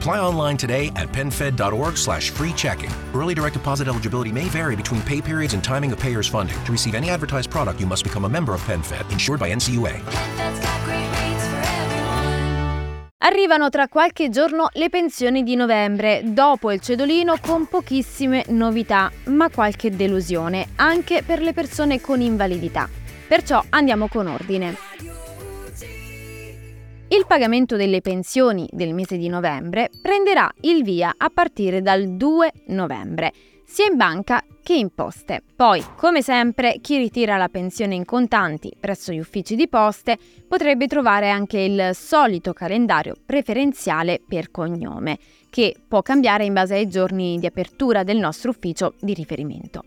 Apply online today at penfed.org slash free checking. Early direct deposit eligibility may vary between pay periods and timing of payer's funding. To receive any advertised product, you must become a member of PenFed, insured by NCUA. Arrivano tra qualche giorno le pensioni di novembre, dopo il cedolino con pochissime novità, ma qualche delusione, anche per le persone con invalidità. Perciò andiamo con ordine. Il pagamento delle pensioni del mese di novembre prenderà il via a partire dal 2 novembre, sia in banca che in poste. Poi, come sempre, chi ritira la pensione in contanti presso gli uffici di poste potrebbe trovare anche il solito calendario preferenziale per cognome, che può cambiare in base ai giorni di apertura del nostro ufficio di riferimento.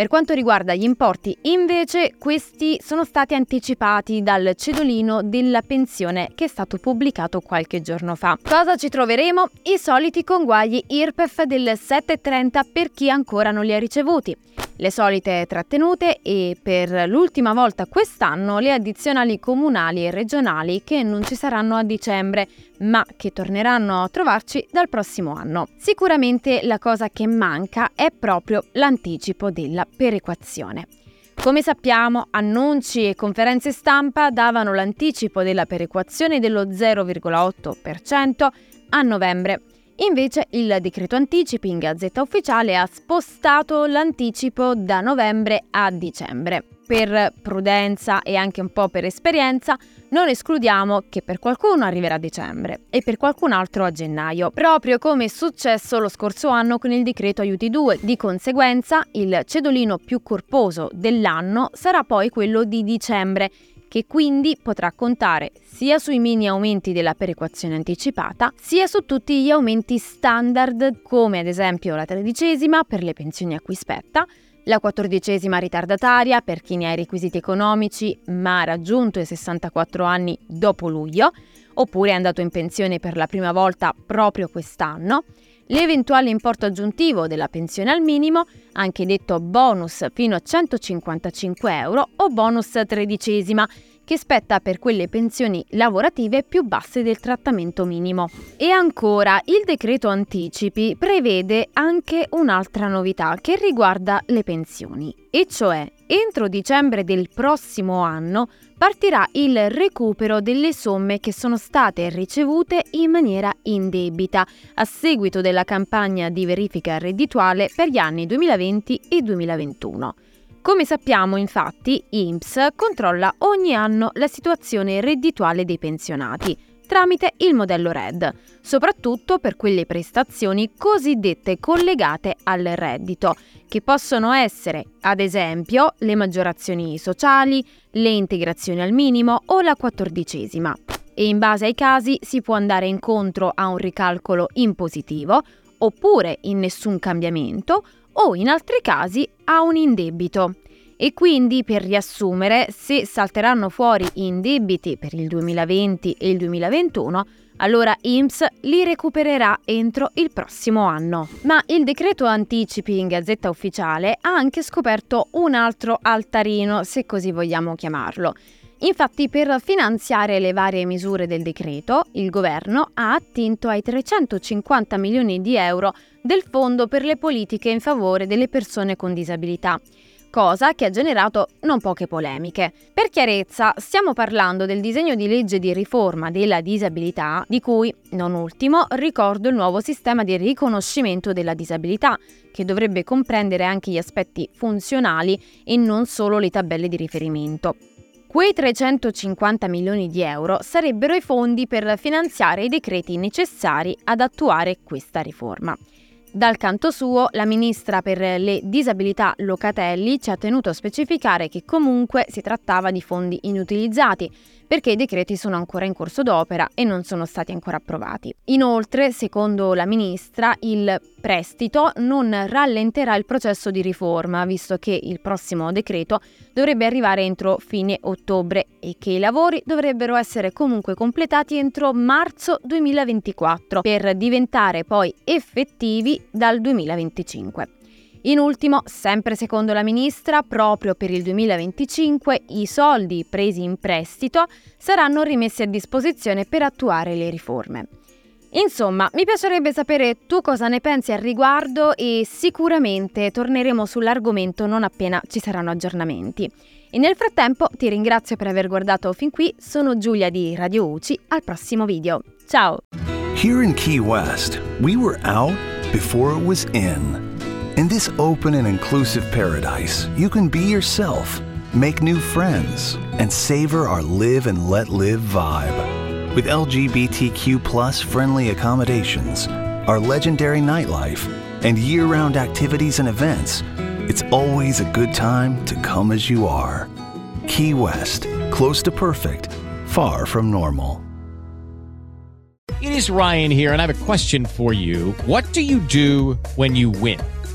Per quanto riguarda gli importi, invece, questi sono stati anticipati dal cedolino della pensione che è stato pubblicato qualche giorno fa. Cosa ci troveremo? I soliti conguagli IRPEF del 7,30 per chi ancora non li ha ricevuti le solite trattenute e per l'ultima volta quest'anno le addizionali comunali e regionali che non ci saranno a dicembre, ma che torneranno a trovarci dal prossimo anno. Sicuramente la cosa che manca è proprio l'anticipo della perequazione. Come sappiamo, annunci e conferenze stampa davano l'anticipo della perequazione dello 0,8% a novembre Invece il decreto anticipi in Gazzetta Ufficiale ha spostato l'anticipo da novembre a dicembre. Per prudenza e anche un po' per esperienza, non escludiamo che per qualcuno arriverà a dicembre e per qualcun altro a gennaio, proprio come è successo lo scorso anno con il decreto aiuti 2. Di conseguenza, il cedolino più corposo dell'anno sarà poi quello di dicembre che quindi potrà contare sia sui mini aumenti della perequazione anticipata, sia su tutti gli aumenti standard, come ad esempio la tredicesima per le pensioni a cui spetta, la quattordicesima ritardataria per chi ne ha i requisiti economici ma ha raggiunto i 64 anni dopo luglio, oppure è andato in pensione per la prima volta proprio quest'anno, l'eventuale importo aggiuntivo della pensione al minimo, anche detto bonus fino a 155 euro o bonus tredicesima, che spetta per quelle pensioni lavorative più basse del trattamento minimo. E ancora, il decreto anticipi prevede anche un'altra novità che riguarda le pensioni, e cioè entro dicembre del prossimo anno partirà il recupero delle somme che sono state ricevute in maniera indebita a seguito della campagna di verifica reddituale per gli anni 2020 e 2021. Come sappiamo, infatti, INPS controlla ogni anno la situazione reddituale dei pensionati tramite il modello RED, soprattutto per quelle prestazioni cosiddette collegate al reddito, che possono essere, ad esempio, le maggiorazioni sociali, le integrazioni al minimo o la quattordicesima. E in base ai casi si può andare incontro a un ricalcolo in positivo, oppure in nessun cambiamento, o in altri casi a un indebito. E quindi, per riassumere, se salteranno fuori i indebiti per il 2020 e il 2021, allora IMSS li recupererà entro il prossimo anno. Ma il decreto anticipi in Gazzetta Ufficiale ha anche scoperto un altro altarino, se così vogliamo chiamarlo. Infatti, per finanziare le varie misure del decreto, il governo ha attinto ai 350 milioni di euro del Fondo per le politiche in favore delle persone con disabilità. Cosa che ha generato non poche polemiche. Per chiarezza, stiamo parlando del disegno di legge di riforma della disabilità, di cui, non ultimo, ricordo il nuovo sistema di riconoscimento della disabilità, che dovrebbe comprendere anche gli aspetti funzionali e non solo le tabelle di riferimento. Quei 350 milioni di euro sarebbero i fondi per finanziare i decreti necessari ad attuare questa riforma. Dal canto suo, la ministra per le disabilità Locatelli ci ha tenuto a specificare che comunque si trattava di fondi inutilizzati, perché i decreti sono ancora in corso d'opera e non sono stati ancora approvati. Inoltre, secondo la ministra, il prestito non rallenterà il processo di riforma, visto che il prossimo decreto dovrebbe arrivare entro fine ottobre e che i lavori dovrebbero essere comunque completati entro marzo 2024 per diventare poi effettivi dal 2025. In ultimo, sempre secondo la ministra, proprio per il 2025 i soldi presi in prestito saranno rimessi a disposizione per attuare le riforme. Insomma, mi piacerebbe sapere tu cosa ne pensi al riguardo e sicuramente torneremo sull'argomento non appena ci saranno aggiornamenti. E nel frattempo ti ringrazio per aver guardato fin qui, sono Giulia di Radio UCI, al prossimo video. Ciao! Here in Key West, we were out before it was in. In this open and inclusive paradise, you can be yourself, make new friends, and savor our live and let live vibe. With LGBTQ plus friendly accommodations, our legendary nightlife, and year round activities and events, it's always a good time to come as you are. Key West, close to perfect, far from normal. It is Ryan here, and I have a question for you. What do you do when you win?